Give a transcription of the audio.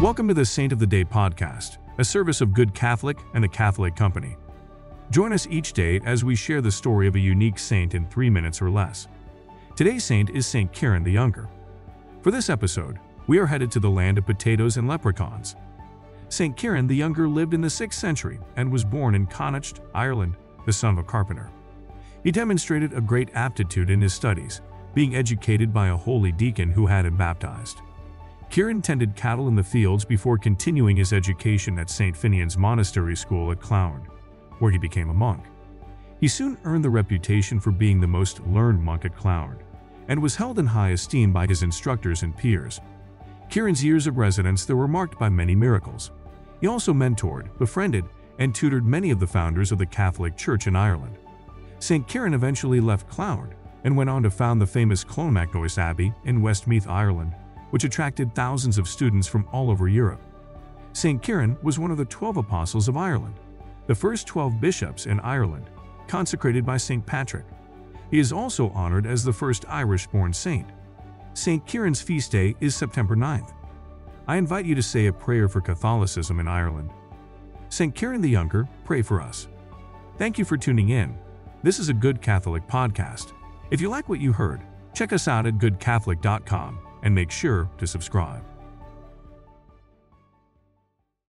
Welcome to the Saint of the Day podcast, a service of Good Catholic and the Catholic Company. Join us each day as we share the story of a unique saint in three minutes or less. Today's saint is Saint Kieran the Younger. For this episode, we are headed to the land of potatoes and leprechauns. Saint Kieran the Younger lived in the 6th century and was born in Connacht, Ireland, the son of a carpenter. He demonstrated a great aptitude in his studies, being educated by a holy deacon who had him baptized. Kieran tended cattle in the fields before continuing his education at St. Finian's Monastery School at Clonard, where he became a monk. He soon earned the reputation for being the most learned monk at Clonard, and was held in high esteem by his instructors and peers. Kieran's years of residence there were marked by many miracles. He also mentored, befriended, and tutored many of the founders of the Catholic Church in Ireland. St. Kieran eventually left Clonard and went on to found the famous Clonmacnoise Abbey in Westmeath, Ireland, which attracted thousands of students from all over Europe. St. Kieran was one of the 12 apostles of Ireland, the first 12 bishops in Ireland, consecrated by St. Patrick. He is also honored as the first Irish-born saint. St. Kieran's feast day is September 9th. I invite you to say a prayer for Catholicism in Ireland. St. Kieran the Younger, pray for us. Thank you for tuning in. This is a Good Catholic podcast. If you like what you heard, check us out at goodcatholic.com and make sure to subscribe.